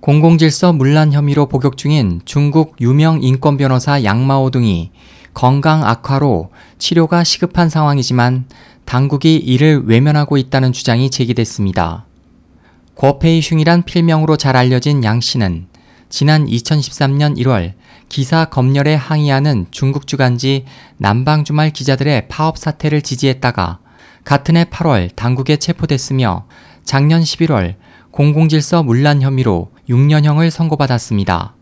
공공질서 문란 혐의로 복역 중인 중국 유명 인권 변호사 양마오 등이 건강 악화로 치료가 시급한 상황이지만 당국이 이를 외면하고 있다는 주장이 제기됐습니다. 궈페이슝이란 필명으로 잘 알려진 양 씨는 지난 2013년 1월 기사 검열에 항의하는 중국 주간지 남방주말 기자들의 파업 사태를 지지했다가 같은 해 8월 당국에 체포됐으며 작년 11월 공공질서 문란 혐의로 6년형을 선고받았습니다.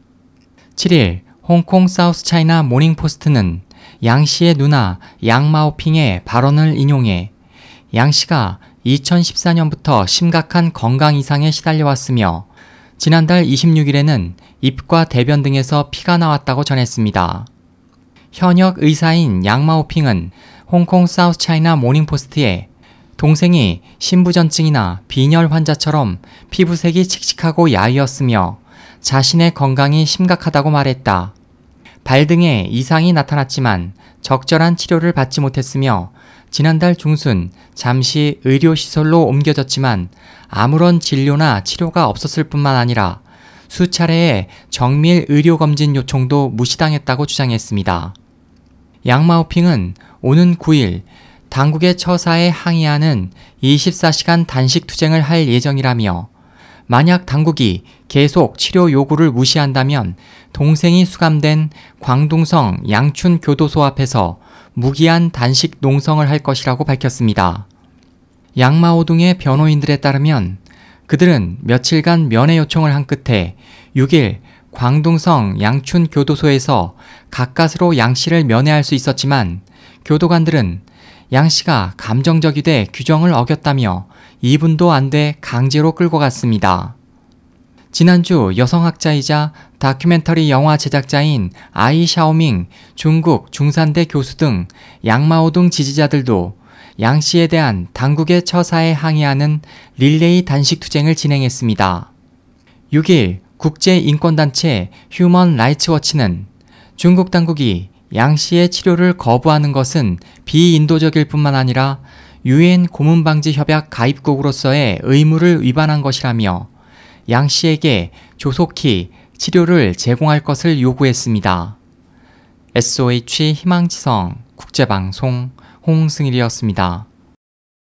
7일 홍콩 사우스 차이나 모닝포스트는 양 씨의 누나 양마오핑의 발언을 인용해 양 씨가 2014년부터 심각한 건강 이상에 시달려왔으며 지난달 26일에는 입과 대변 등에서 피가 나왔다고 전했습니다. 현역 의사인 양마오핑은 홍콩 사우스 차이나 모닝포스트에 동생이 신부전증이나 빈혈 환자처럼 피부색이 칙칙하고 야위었으며 자신의 건강이 심각하다고 말했다. 발 등에 이상이 나타났지만 적절한 치료를 받지 못했으며 지난달 중순 잠시 의료시설로 옮겨졌지만 아무런 진료나 치료가 없었을 뿐만 아니라 수차례의 정밀 의료검진 요청도 무시당했다고 주장했습니다. 양마오핑은 오는 9일 당국의 처사에 항의하는 24시간 단식 투쟁을 할 예정이라며 만약 당국이 계속 치료 요구를 무시한다면 동생이 수감된 광둥성 양춘 교도소 앞에서 무기한 단식 농성을 할 것이라고 밝혔습니다. 양마오동의 변호인들에 따르면 그들은 며칠간 면회 요청을 한 끝에 6일 광둥성 양춘 교도소에서 가까스로 양 씨를 면회할 수 있었지만 교도관들은 양 씨가 감정적이 돼 규정을 어겼다며 2분도 안 돼 강제로 끌고 갔습니다. 지난주 여성학자이자 다큐멘터리 영화 제작자인 아이 샤오밍 중국 중산대 교수 등 양마오 등 지지자들도 양 씨에 대한 당국의 처사에 항의하는 릴레이 단식 투쟁을 진행했습니다. 6일 국제인권단체 휴먼 라이츠 워치는 중국 당국이 양 씨의 치료를 거부하는 것은 비인도적일 뿐만 아니라 유엔 고문방지 협약 가입국으로서의 의무를 위반한 것이라며 양 씨에게 조속히 치료를 제공할 것을 요구했습니다. SOH 희망지성 국제방송 홍승일이었습니다.